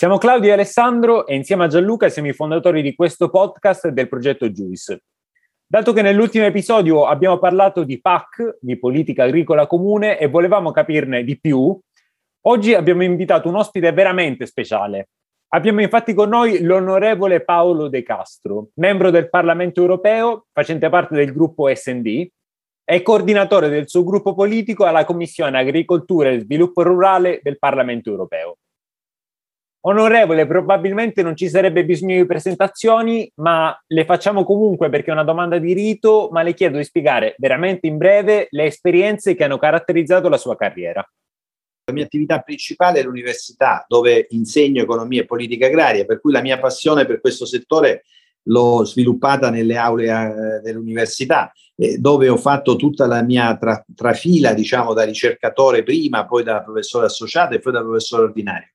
Siamo Claudio e Alessandro e insieme a Gianluca siamo i fondatori di questo podcast e del progetto Juice. Dato che nell'ultimo episodio abbiamo parlato di PAC, di politica agricola comune, e volevamo capirne di più, oggi abbiamo invitato un ospite veramente speciale. Abbiamo infatti con noi l'onorevole Paolo De Castro, membro del Parlamento europeo, facente parte del gruppo SD, è coordinatore del suo gruppo politico alla Commissione Agricoltura e Sviluppo Rurale del Parlamento Europeo. Onorevole, probabilmente non ci sarebbe bisogno di presentazioni, ma le facciamo comunque perché è una domanda di rito, ma le chiedo di spiegare veramente in breve le esperienze che hanno caratterizzato la sua carriera. La mia attività principale è l'università, dove insegno economia e politica agraria, per cui la mia passione per questo settore l'ho sviluppata nelle aule eh, dell'università, dove ho fatto tutta la mia tra, trafila, diciamo, da ricercatore prima, poi da professore associato e poi da professore ordinario.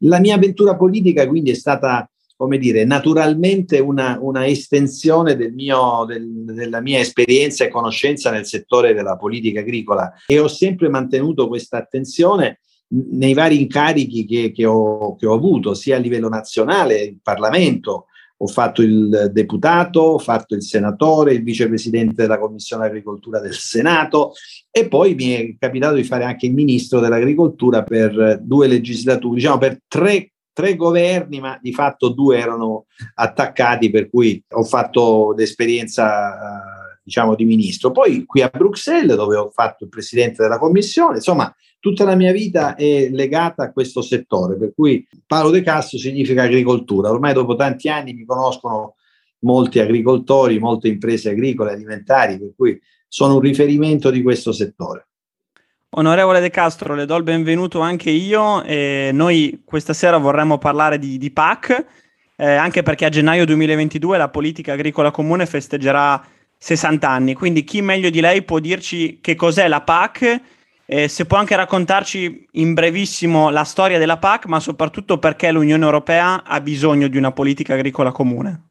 La mia avventura politica quindi è stata, come dire, naturalmente una, una estensione del mio, del, della mia esperienza e conoscenza nel settore della politica agricola. E ho sempre mantenuto questa attenzione nei vari incarichi che, che, ho, che ho avuto, sia a livello nazionale, in Parlamento, ho fatto il deputato, ho fatto il senatore, il vicepresidente della Commissione Agricoltura del Senato e poi mi è capitato di fare anche il ministro dell'Agricoltura per due legislature, diciamo per tre, tre governi, ma di fatto due erano attaccati, per cui ho fatto l'esperienza diciamo di ministro. Poi qui a Bruxelles, dove ho fatto il presidente della commissione, insomma, tutta la mia vita è legata a questo settore, per cui Paolo De Castro significa agricoltura. Ormai dopo tanti anni mi conoscono molti agricoltori, molte imprese agricole, alimentari, per cui sono un riferimento di questo settore. Onorevole De Castro, le do il benvenuto anche io. Eh, noi questa sera vorremmo parlare di, di PAC, eh, anche perché a gennaio 2022 la politica agricola comune festeggerà 60 anni, quindi chi meglio di lei può dirci che cos'è la PAC eh, se può anche raccontarci in brevissimo la storia della PAC, ma soprattutto perché l'Unione Europea ha bisogno di una politica agricola comune.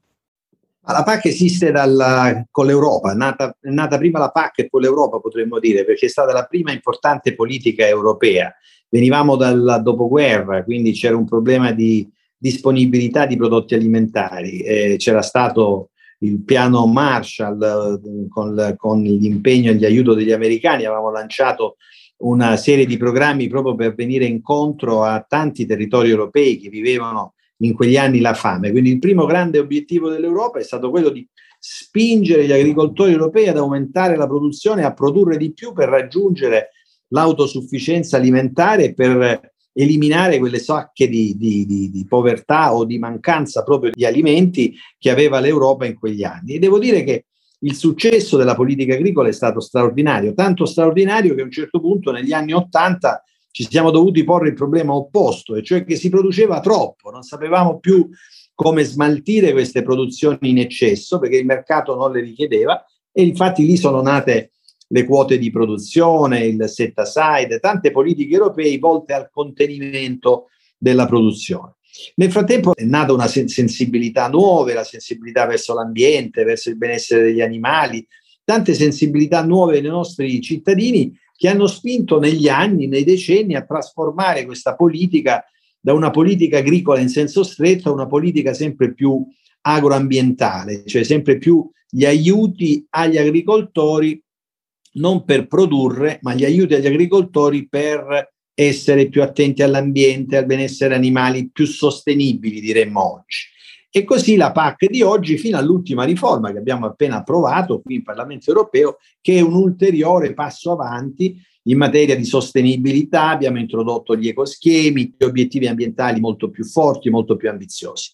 La PAC esiste dalla, con l'Europa, è nata, nata prima la PAC e con l'Europa potremmo dire, perché è stata la prima importante politica europea. Venivamo dal dopoguerra, quindi c'era un problema di disponibilità di prodotti alimentari, eh, c'era stato il piano Marshall eh, con, con l'impegno e gli aiuti degli americani, avevamo lanciato una serie di programmi proprio per venire incontro a tanti territori europei che vivevano in quegli anni la fame. Quindi il primo grande obiettivo dell'Europa è stato quello di spingere gli agricoltori europei ad aumentare la produzione, a produrre di più per raggiungere l'autosufficienza alimentare e per eliminare quelle sacche di, di, di, di, povertà o di mancanza proprio di alimenti che aveva l'Europa in quegli anni. E devo dire che il successo della politica agricola è stato straordinario, tanto straordinario che a un certo punto negli anni Ottanta ci siamo dovuti porre il problema opposto, e cioè che si produceva troppo, non sapevamo più come smaltire queste produzioni in eccesso perché il mercato non le richiedeva e infatti lì sono nate le quote di produzione, il set aside, tante politiche europee volte al contenimento della produzione. Nel frattempo è nata una sensibilità nuova, la sensibilità verso l'ambiente, verso il benessere degli animali, tante sensibilità nuove nei nostri cittadini che hanno spinto negli anni, nei decenni, a trasformare questa politica da una politica agricola in senso stretto a una politica sempre più agroambientale, cioè sempre più gli aiuti agli agricoltori non per produrre, ma gli aiuti agli agricoltori per essere più attenti all'ambiente, al benessere animali, più sostenibili, diremmo oggi. E così la PAC di oggi fino all'ultima riforma che abbiamo appena approvato qui in Parlamento europeo, che è un ulteriore passo avanti in materia di sostenibilità, abbiamo introdotto gli ecoschemi, gli obiettivi ambientali molto più forti, molto più ambiziosi.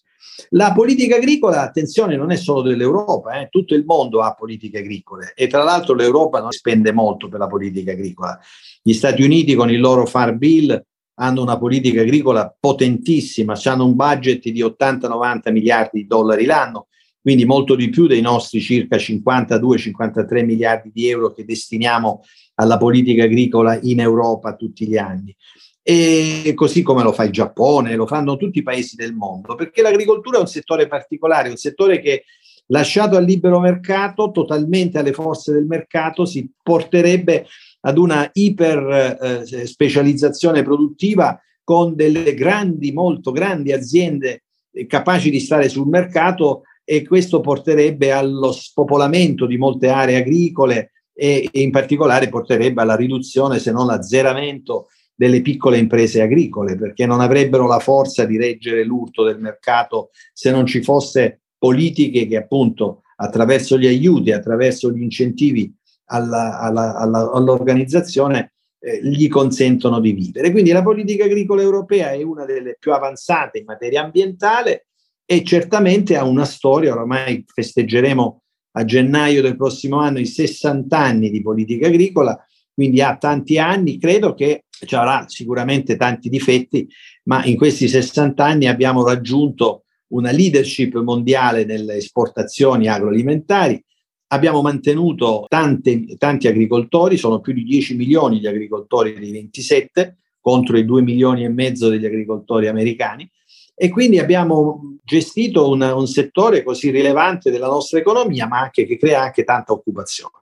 La politica agricola, attenzione, non è solo dell'Europa, eh? tutto il mondo ha politiche agricole e tra l'altro l'Europa non spende molto per la politica agricola. Gli Stati Uniti con il loro Farm Bill hanno una politica agricola potentissima, hanno un budget di 80-90 miliardi di dollari l'anno, quindi molto di più dei nostri circa 52-53 miliardi di euro che destiniamo alla politica agricola in Europa tutti gli anni e così come lo fa il Giappone, lo fanno tutti i paesi del mondo, perché l'agricoltura è un settore particolare, un settore che lasciato al libero mercato, totalmente alle forze del mercato, si porterebbe ad una iper eh, specializzazione produttiva con delle grandi, molto grandi aziende eh, capaci di stare sul mercato e questo porterebbe allo spopolamento di molte aree agricole e, e in particolare porterebbe alla riduzione, se non l'azzeramento delle piccole imprese agricole, perché non avrebbero la forza di reggere l'urto del mercato se non ci fosse politiche che appunto attraverso gli aiuti, attraverso gli incentivi alla, alla, alla, all'organizzazione eh, gli consentono di vivere. Quindi la politica agricola europea è una delle più avanzate in materia ambientale e certamente ha una storia, ormai festeggeremo a gennaio del prossimo anno i 60 anni di politica agricola, quindi ha tanti anni, credo che ci avrà sicuramente tanti difetti, ma in questi 60 anni abbiamo raggiunto una leadership mondiale nelle esportazioni agroalimentari, abbiamo mantenuto tante, tanti agricoltori, sono più di 10 milioni gli agricoltori dei 27 contro i 2 milioni e mezzo degli agricoltori americani e quindi abbiamo gestito una, un settore così rilevante della nostra economia, ma anche che crea anche tanta occupazione.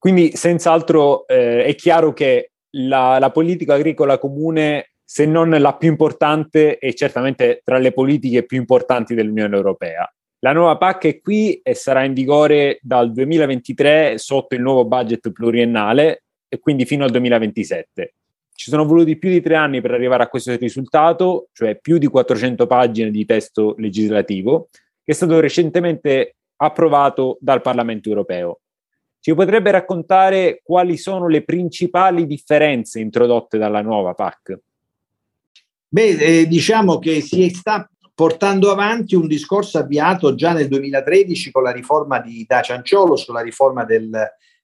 Quindi senz'altro eh, è chiaro che la, la, politica agricola comune, se non la più importante, è certamente tra le politiche più importanti dell'Unione Europea. La nuova PAC è qui e sarà in vigore dal 2023 sotto il nuovo budget pluriennale e quindi fino al 2027. Ci sono voluti più di tre anni per arrivare a questo risultato, cioè più di 400 pagine di testo legislativo, che è stato recentemente approvato dal Parlamento europeo. Ci potrebbe raccontare quali sono le principali differenze introdotte dalla nuova PAC? Beh, eh, diciamo che si sta portando avanti un discorso avviato già nel 2013 con la riforma di Da Cianciolo sulla riforma del,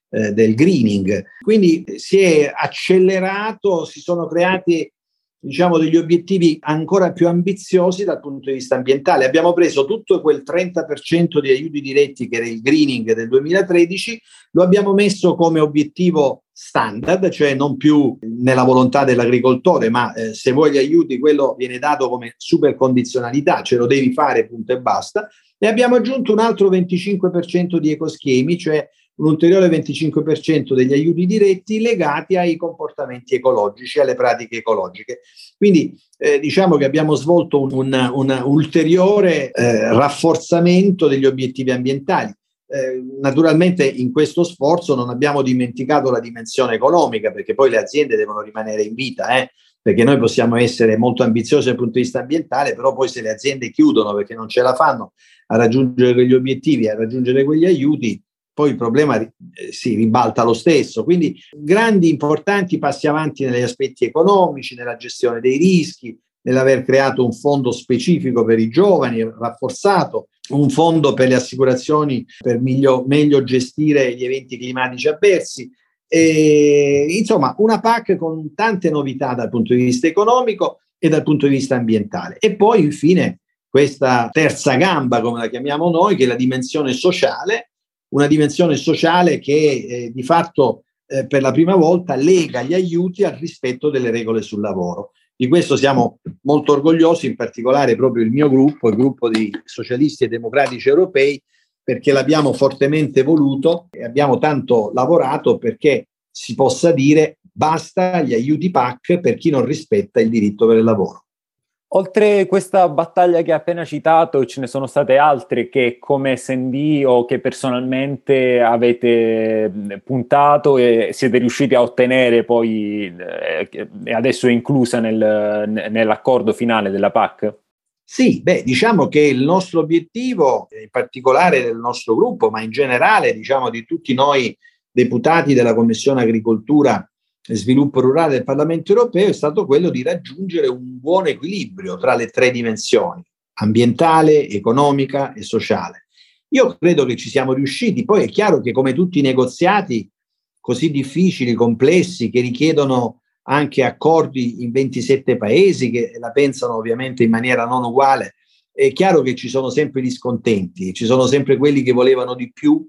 eh, del greening. Quindi si è accelerato, si sono creati diciamo, degli obiettivi ancora più ambiziosi dal punto di vista ambientale. Abbiamo preso tutto quel 30% di aiuti diretti che era il greening del 2013, lo abbiamo messo come obiettivo standard, cioè non più nella volontà dell'agricoltore, ma eh, se vuoi gli aiuti quello viene dato come super condizionalità, ce lo devi fare, punto e basta. E abbiamo aggiunto un altro 25% di ecoschemi, cioè un ulteriore 25% degli aiuti diretti legati ai comportamenti ecologici, alle pratiche ecologiche. Quindi eh, diciamo che abbiamo svolto un, un, ulteriore eh, rafforzamento degli obiettivi ambientali. Eh, naturalmente in questo sforzo non abbiamo dimenticato la dimensione economica perché poi le aziende devono rimanere in vita, eh, perché noi possiamo essere molto ambiziosi dal punto di vista ambientale, però poi se le aziende chiudono perché non ce la fanno a raggiungere quegli obiettivi, a raggiungere quegli aiuti, poi il problema eh, si ribalta lo stesso. Quindi grandi, importanti passi avanti negli aspetti economici, nella gestione dei rischi, nell'aver creato un fondo specifico per i giovani, rafforzato, un fondo per le assicurazioni per miglio, meglio gestire gli eventi climatici avversi. E, insomma, una PAC con tante novità dal punto di vista economico e dal punto di vista ambientale. E poi, infine, questa terza gamba, come la chiamiamo noi, che è la dimensione sociale, una dimensione sociale che eh, di fatto eh, per la prima volta lega gli aiuti al rispetto delle regole sul lavoro. Di questo siamo molto orgogliosi, in particolare proprio il mio gruppo, il gruppo di socialisti e democratici europei, perché l'abbiamo fortemente voluto e abbiamo tanto lavorato perché si possa dire basta gli aiuti PAC per chi non rispetta il diritto il lavoro. Oltre questa battaglia che hai appena citato, ce ne sono state altre che come SND o che personalmente avete puntato e siete riusciti a ottenere poi eh, e adesso è inclusa nel, nell'accordo finale della PAC? Sì, beh, diciamo che il nostro obiettivo, in particolare del nostro gruppo, ma in generale, diciamo, di tutti noi deputati della Commissione Agricoltura Sviluppo Rurale del Parlamento Europeo, è stato quello di raggiungere un buon equilibrio tra le tre dimensioni, ambientale, economica e sociale. Io credo che ci siamo riusciti, poi è chiaro che come tutti i negoziati così difficili, complessi, che richiedono anche accordi in 27 paesi che la pensano ovviamente in maniera non uguale. È chiaro che ci sono sempre gli scontenti, ci sono sempre quelli che volevano di più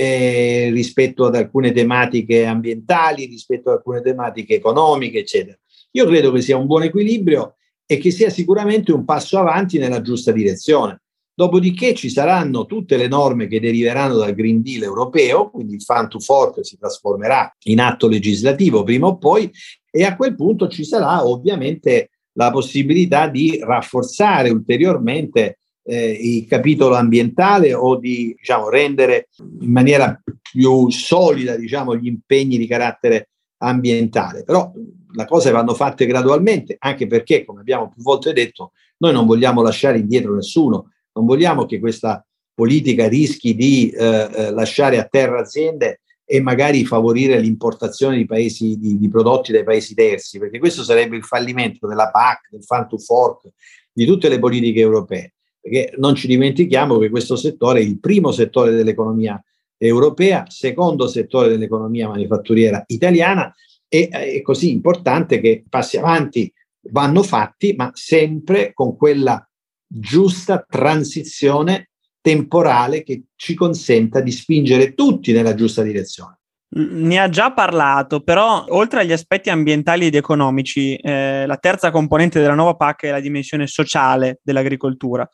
eh, rispetto ad alcune tematiche ambientali, rispetto ad alcune tematiche economiche, eccetera. Io credo che sia un buon equilibrio e che sia sicuramente un passo avanti nella giusta direzione. Dopodiché ci saranno tutte le norme che deriveranno dal Green Deal europeo, quindi il Fan to Fork si trasformerà in atto legislativo prima o poi e a quel punto ci sarà ovviamente la possibilità di rafforzare ulteriormente eh, il capitolo ambientale o di diciamo, rendere in maniera più solida diciamo, gli impegni di carattere ambientale. Però le cose vanno fatte gradualmente, anche perché, come abbiamo più volte detto, noi non vogliamo lasciare indietro nessuno non vogliamo che questa politica rischi di eh, eh, lasciare a terra aziende e magari favorire l'importazione di, paesi, di, di, prodotti dai paesi terzi, perché questo sarebbe il fallimento della PAC, del Farm to Fork, di tutte le politiche europee. Perché non ci dimentichiamo che questo settore è il primo settore dell'economia europea, secondo settore dell'economia manifatturiera italiana e è così importante che passi avanti vanno fatti, ma sempre con quella giusta transizione temporale che ci consenta di spingere tutti nella giusta direzione. Ne ha già parlato, però oltre agli aspetti ambientali ed economici, eh, la terza componente della nuova PAC è la dimensione sociale dell'agricoltura.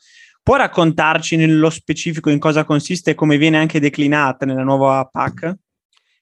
Può raccontarci nello specifico in cosa consiste e come viene anche declinata nella nuova PAC?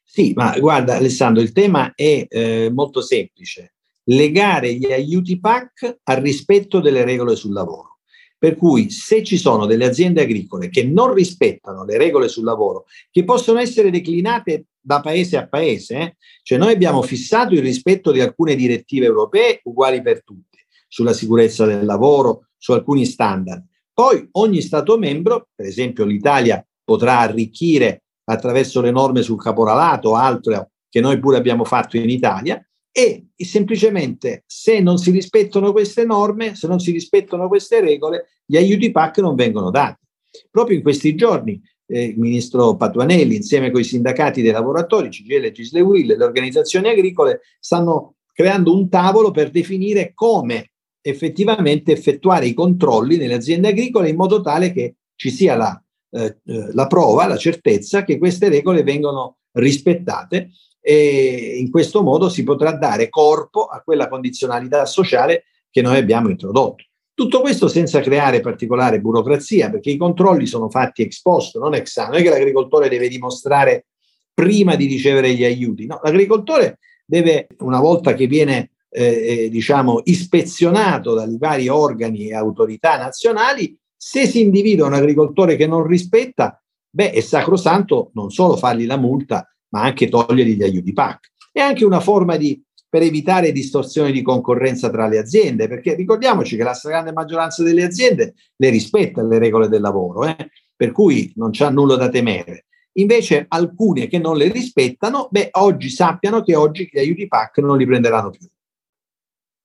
Sì, ma guarda Alessandro, il tema è eh, molto semplice. Legare gli aiuti PAC al rispetto delle regole sul lavoro. Per cui se ci sono delle aziende agricole che non rispettano le regole sul lavoro, che possono essere declinate da paese a paese, cioè noi abbiamo fissato il rispetto di alcune direttive europee uguali per tutti, sulla sicurezza del lavoro, su alcuni standard. Poi ogni Stato membro, per esempio l'Italia, potrà arricchire attraverso le norme sul caporalato o altre che noi pure abbiamo fatto in Italia, e semplicemente se non si rispettano queste norme, se non si rispettano queste regole, gli aiuti PAC non vengono dati. Proprio in questi giorni eh, il ministro Patuanelli, insieme con i sindacati dei lavoratori, CGL, Gisle Will le organizzazioni agricole, stanno creando un tavolo per definire come effettivamente effettuare i controlli nelle aziende agricole in modo tale che ci sia la, eh, eh la prova, la certezza che queste regole vengono rispettate e in questo modo si potrà dare corpo a quella condizionalità sociale che noi abbiamo introdotto. Tutto questo senza creare particolare burocrazia, perché i controlli sono fatti ex post, non ex ante. Non è che l'agricoltore deve dimostrare prima di ricevere gli aiuti, no, l'agricoltore deve, una volta che viene eh, eh, diciamo, ispezionato dai vari organi e autorità nazionali, se si individua un agricoltore che non rispetta, beh, è sacrosanto non solo fargli la multa, ma anche togliergli gli aiuti PAC. È anche una forma di, per evitare distorsioni di concorrenza tra le aziende, perché ricordiamoci che la stragrande maggioranza delle aziende le rispetta le regole del lavoro, eh? per cui non c'è nulla da temere. Invece alcune che non le rispettano, beh, oggi sappiano che oggi gli aiuti PAC non li prenderanno più.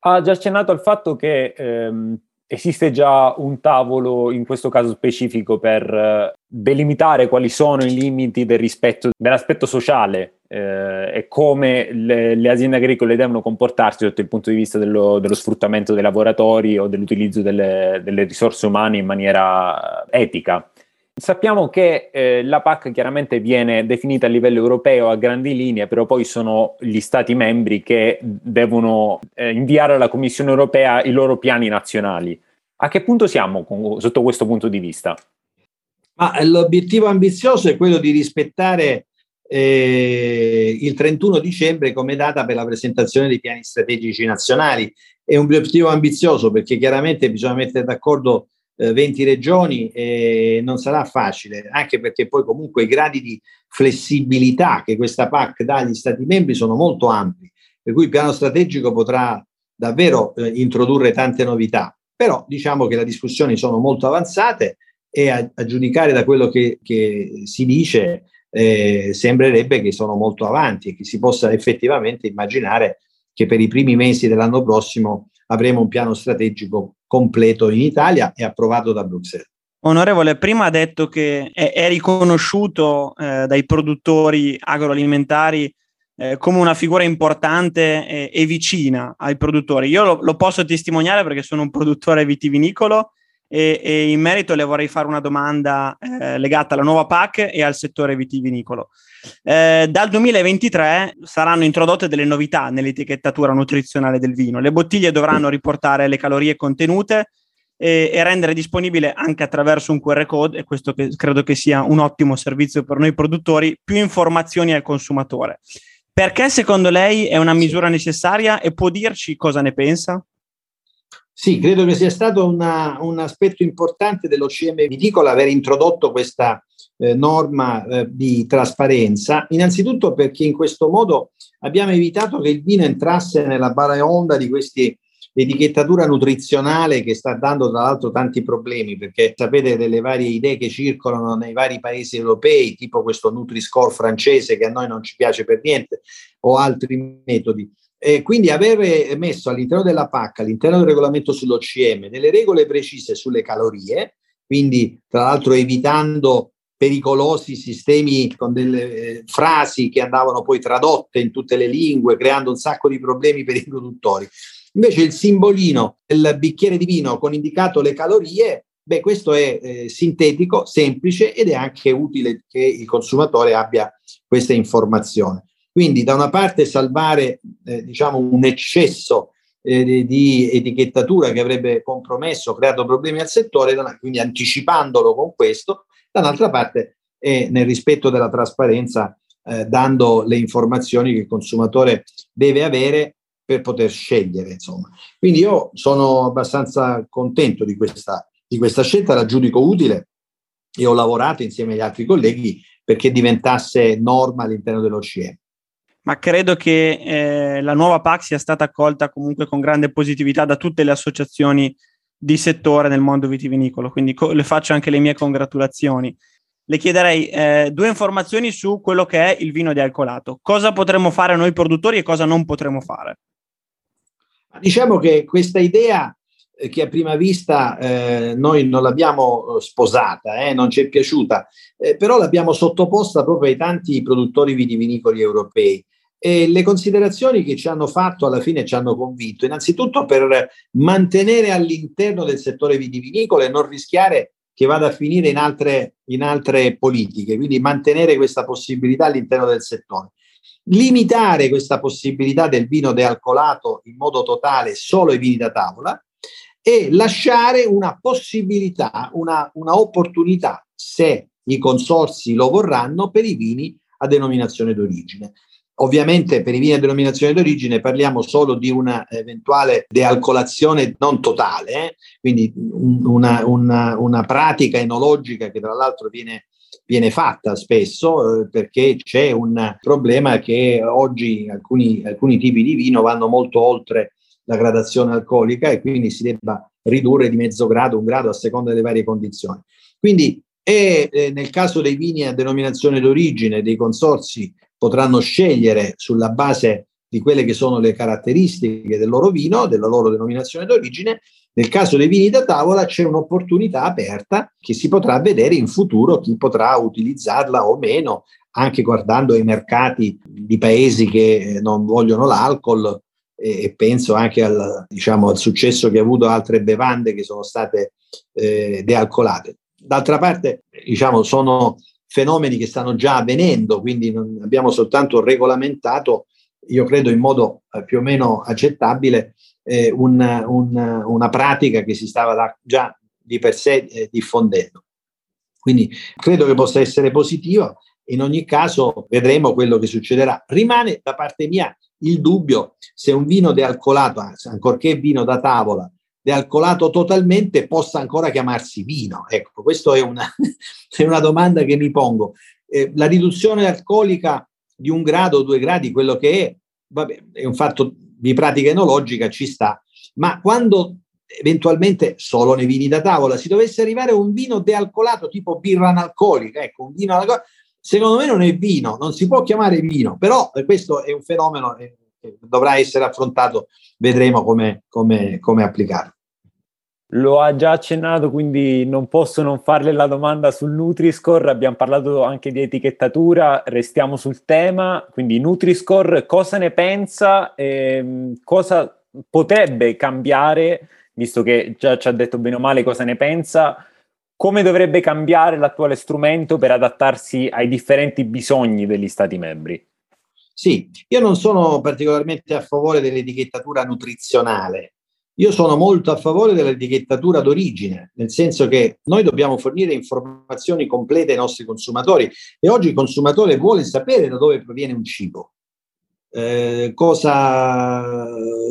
Ha già accennato al fatto che ehm, esiste già un tavolo, in questo caso specifico, per eh, delimitare quali sono i limiti del rispetto dell'aspetto sociale eh, e come le, le, aziende agricole devono comportarsi sotto il punto di vista dello, dello sfruttamento dei lavoratori o dell'utilizzo delle, delle risorse umane in maniera etica. Sappiamo che eh, la PAC chiaramente viene definita a livello europeo a grandi linee, però poi sono gli Stati membri che devono eh, inviare alla Commissione europea i loro piani nazionali. A che punto siamo con, sotto questo punto di vista? Ma l'obiettivo ambizioso è quello di rispettare eh, il 31 dicembre come data per la presentazione dei piani strategici nazionali. È un obiettivo ambizioso perché chiaramente bisogna mettere d'accordo 20 eh, regioni e non sarà facile, anche perché poi comunque i gradi di flessibilità che questa PAC dà agli Stati membri sono molto ampi, per cui il piano strategico potrà davvero eh, introdurre tante novità. però diciamo che le discussioni sono molto avanzate e a, a giudicare da quello che, che si dice eh, sembrerebbe che sono molto avanti e che si possa effettivamente immaginare che per i primi mesi dell'anno prossimo avremo un piano strategico completo in Italia e approvato da Bruxelles. Onorevole, prima ha detto che è, è riconosciuto eh, dai produttori agroalimentari eh, come una figura importante e, e, vicina ai produttori. Io lo, lo, posso testimoniare perché sono un produttore vitivinicolo e, e in merito le vorrei fare una domanda eh, legata alla nuova PAC e al settore vitivinicolo. Eh, dal 2023 saranno introdotte delle novità nell'etichettatura nutrizionale del vino. Le bottiglie dovranno riportare le calorie contenute e, e, rendere disponibile anche attraverso un QR code, e questo che, credo che sia un ottimo servizio per noi produttori, più informazioni al consumatore. Perché secondo lei è una misura necessaria e può dirci cosa ne pensa? Sì, credo che sia stato una, un aspetto importante dell'OCM viticola aver introdotto questa eh, norma eh, di trasparenza, innanzitutto perché in questo modo abbiamo evitato che il vino entrasse nella baraonda di questi etichettatura nutrizionale che sta dando tra l'altro tanti problemi perché sapete delle varie idee che circolano nei vari paesi europei tipo questo Nutri-Score francese che a noi non ci piace per niente o altri metodi e quindi aver messo all'interno della PAC, all'interno del regolamento sull'OCM, delle regole precise sulle calorie, quindi tra l'altro evitando pericolosi sistemi con delle eh, frasi che andavano poi tradotte in tutte le lingue, creando un sacco di problemi per i produttori. Invece il simbolino del bicchiere di vino con indicato le calorie, beh, questo è eh, sintetico, semplice ed è anche utile che il consumatore abbia questa informazione. Quindi da una parte salvare eh, diciamo un eccesso eh, di etichettatura che avrebbe compromesso, creato problemi al settore, quindi anticipandolo con questo, dall'altra parte è nel rispetto della trasparenza eh, dando le informazioni che il consumatore deve avere per poter scegliere. Insomma. Quindi io sono abbastanza contento di questa, di questa scelta, la giudico utile e ho lavorato insieme agli altri colleghi perché diventasse norma all'interno dell'OCM. Ma credo che eh, la nuova PAC sia stata accolta comunque con grande positività da tutte le associazioni di settore nel mondo vitivinicolo, quindi co- le faccio anche le mie congratulazioni. Le chiederei eh, due informazioni su quello che è il vino dealcolato. Cosa potremmo fare noi produttori e cosa non potremmo fare? Diciamo che questa idea eh, che a prima vista eh, noi non l'abbiamo eh, sposata, eh, non ci è piaciuta, eh, però l'abbiamo sottoposta proprio ai tanti produttori vitivinicoli europei. E le considerazioni che ci hanno fatto alla fine ci hanno convinto, innanzitutto per mantenere all'interno del settore vitivinicolo e non rischiare che vada a finire in altre, in altre politiche, quindi mantenere questa possibilità all'interno del settore limitare questa possibilità del vino dealcolato in modo totale solo ai vini da tavola e lasciare una possibilità, una, una opportunità, se i consorsi lo vorranno, per i vini a denominazione d'origine. Ovviamente per i vini a denominazione d'origine parliamo solo di una eventuale dealcolazione non totale, eh? quindi una, una, una, pratica enologica che tra l'altro viene viene fatta spesso eh, perché c'è un problema che oggi alcuni, alcuni tipi di vino vanno molto oltre la gradazione alcolica e quindi si debba ridurre di mezzo grado, un grado a seconda delle varie condizioni. Quindi e eh, nel caso dei vini a denominazione d'origine, dei consorsi potranno scegliere sulla base di quelle che sono le caratteristiche del loro vino, della loro denominazione d'origine, nel caso dei vini da tavola c'è un'opportunità aperta che si potrà vedere in futuro chi potrà utilizzarla o meno, anche guardando i mercati di paesi che eh, non vogliono l'alcol e penso anche al, diciamo, al successo che ha avuto altre bevande che sono state eh, dealcolate. D'altra parte, diciamo, sono fenomeni che stanno già avvenendo, quindi non abbiamo soltanto regolamentato, io credo in modo eh, più o meno accettabile, eh, un, un, una pratica che si stava già di per sé eh, diffondendo. Quindi credo che possa essere positiva. In ogni caso vedremo quello che succederà. Rimane da parte mia il dubbio se un vino dealcolato, ancorché vino da tavola, dealcolato totalmente, possa ancora chiamarsi vino. Ecco, questa è una, è una domanda che mi pongo. Eh, la riduzione alcolica di un grado o due gradi, quello che è, vabbè, è un fatto di pratica enologica ci sta, ma quando eventualmente solo nei vini da tavola, si dovesse arrivare a un vino dealcolato tipo birra analcolica, ecco, un vino analcolico, secondo me non è vino, non si può chiamare vino, però questo è un fenomeno che dovrà essere affrontato, vedremo come, come, come applicarlo. Lo ha già accennato, quindi non posso non farle la domanda sul Nutri-Score. Abbiamo parlato anche di etichettatura, restiamo sul tema. Quindi Nutri-Score, cosa ne pensa? Eh, cosa potrebbe cambiare, visto che già ci ha detto bene o male cosa ne pensa? Come dovrebbe cambiare l'attuale strumento per adattarsi ai differenti bisogni degli Stati membri? Sì, io non sono particolarmente a favore dell'etichettatura nutrizionale, io sono molto a favore dell'etichettatura d'origine, nel senso che noi dobbiamo fornire informazioni complete ai nostri consumatori e oggi il consumatore vuole sapere da dove proviene un cibo. Eh, cosa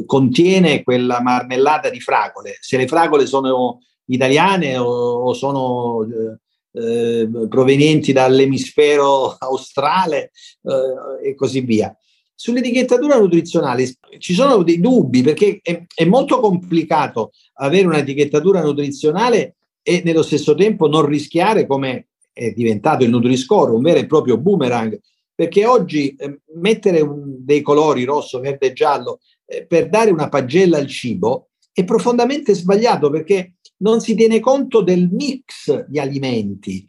contiene quella marmellata di fragole, se le fragole sono italiane o, o sono eh, eh provenienti dall'emisfero australe eh, e così via. Sull'etichettatura nutrizionale ci sono dei dubbi perché è, è molto complicato avere un'etichettatura nutrizionale e nello stesso tempo non rischiare, come è diventato il Nutri-Score, un vero e proprio boomerang, perché oggi eh, mettere un, dei colori rosso, verde e giallo eh, per dare una pagella al cibo è profondamente sbagliato perché non si tiene conto del mix di alimenti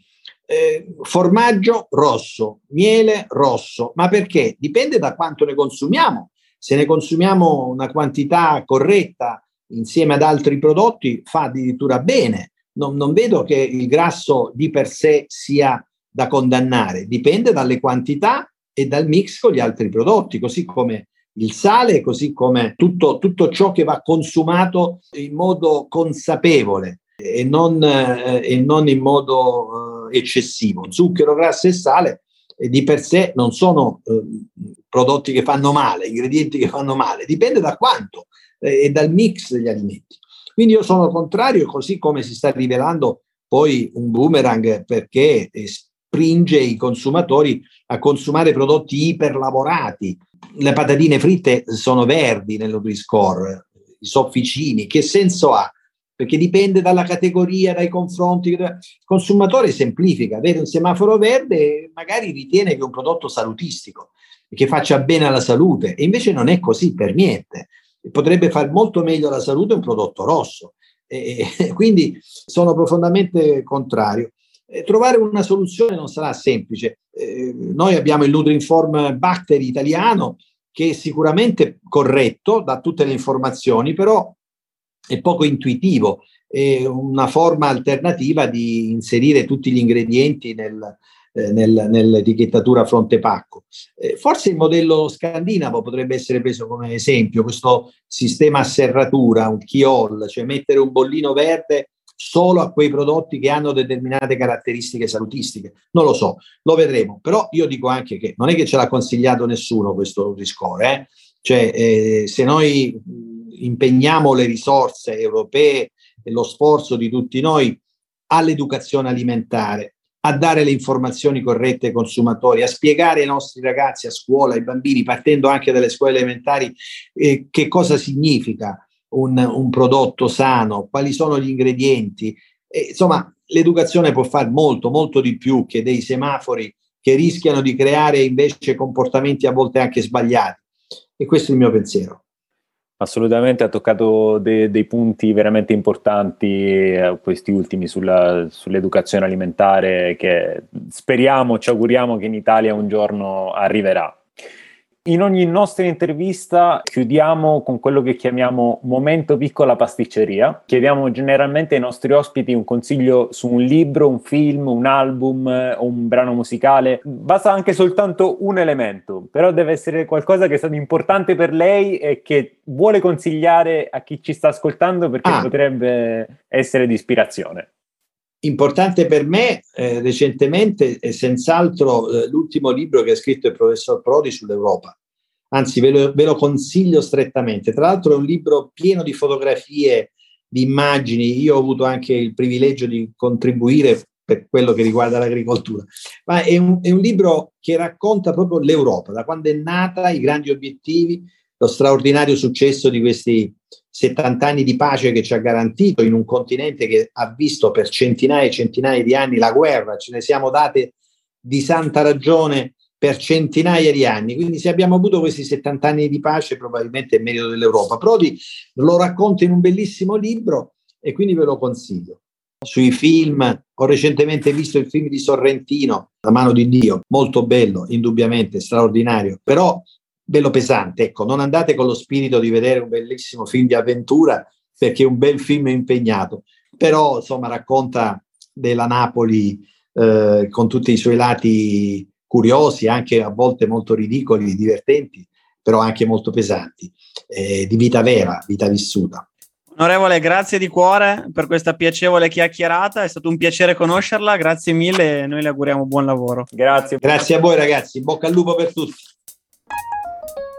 eh, formaggio rosso, miele rosso, ma perché? Dipende da quanto ne consumiamo. Se ne consumiamo una quantità corretta insieme ad altri prodotti, fa addirittura bene. Non, non vedo che il grasso di per sé sia da condannare, dipende dalle quantità e dal mix con gli altri prodotti, così come il sale, così come tutto, tutto ciò che va consumato in modo consapevole e non, eh, e non in modo eccessivo. Zucchero, grasso e sale di per sé non sono eh, prodotti che fanno male, ingredienti che fanno male, dipende da quanto eh, e dal mix degli alimenti. Quindi io sono contrario, così come si sta rivelando poi un boomerang perché eh, spinge i consumatori a consumare prodotti iperlavorati. Le patatine fritte sono verdi nel Nutri-Score, i sofficini, che senso ha? Perché dipende dalla categoria, dai confronti. Il consumatore semplifica, vede un semaforo verde e magari ritiene che è un prodotto salutistico, che faccia bene alla salute, e invece non è così per niente. Potrebbe far molto meglio alla salute un prodotto rosso. E, quindi sono profondamente contrario. E trovare una soluzione non sarà semplice. Eh, noi abbiamo il Nutrinform Bacteri italiano che è sicuramente corretto, dà tutte le informazioni, però è poco intuitivo, è una forma alternativa di inserire tutti gli ingredienti nel, eh, nel, nell'etichettatura fronte pacco. Eh, forse il modello scandinavo potrebbe essere preso come esempio, questo sistema a serratura, un key-all, cioè mettere un bollino verde solo a quei prodotti che hanno determinate caratteristiche salutistiche. Non lo so, lo vedremo. Però io dico anche che non è che ce l'ha consigliato nessuno questo riscore, eh? cioè eh, se noi impegniamo le risorse europee e lo sforzo di tutti noi all'educazione alimentare, a dare le informazioni corrette ai consumatori, a spiegare ai nostri ragazzi a scuola, ai bambini, partendo anche dalle scuole elementari, eh, che cosa significa un, un, prodotto sano, quali sono gli ingredienti. E, insomma, l'educazione può fare molto, molto di più che dei semafori che rischiano di creare invece comportamenti a volte anche sbagliati. E questo è il mio pensiero. Assolutamente, ha toccato de- dei punti veramente importanti, eh, questi ultimi sulla, sull'educazione alimentare, che speriamo, ci auguriamo che in Italia un giorno arriverà. In ogni nostra intervista chiudiamo con quello che chiamiamo momento piccola pasticceria. Chiediamo generalmente ai nostri ospiti un consiglio su un libro, un film, un album o un brano musicale. Basta anche soltanto un elemento, però deve essere qualcosa che è stato importante per lei e che vuole consigliare a chi ci sta ascoltando perché ah. potrebbe essere di ispirazione. Importante per me eh, recentemente è senz'altro eh, l'ultimo libro che ha scritto il professor Prodi sull'Europa. Anzi, ve lo, ve lo, consiglio strettamente. Tra l'altro è un libro pieno di fotografie, di immagini. Io ho avuto anche il privilegio di contribuire per quello che riguarda l'agricoltura. Ma è un, è un libro che racconta proprio l'Europa, da quando è nata, i grandi obiettivi, lo straordinario successo di questi 70 anni di pace che ci ha garantito in un continente che ha visto per centinaia e centinaia di anni la guerra, ce ne siamo date di santa ragione per centinaia di anni. Quindi se abbiamo avuto questi 70 anni di pace probabilmente è merito dell'Europa. Prodi lo racconta in un bellissimo libro e quindi ve lo consiglio. Sui film, ho recentemente visto il film di Sorrentino, La mano di Dio, molto bello, indubbiamente, straordinario, però bello pesante. Ecco, non andate con lo spirito di vedere un bellissimo film di avventura perché è un bel film impegnato, però insomma racconta della Napoli eh, con tutti i suoi lati curiosi, anche a volte molto ridicoli, divertenti, però anche molto pesanti, eh, di vita vera, vita vissuta. Onorevole, grazie di cuore per questa piacevole chiacchierata, è stato un piacere conoscerla, grazie mille e noi le auguriamo buon lavoro. Grazie. Grazie a voi ragazzi, bocca al lupo per tutti.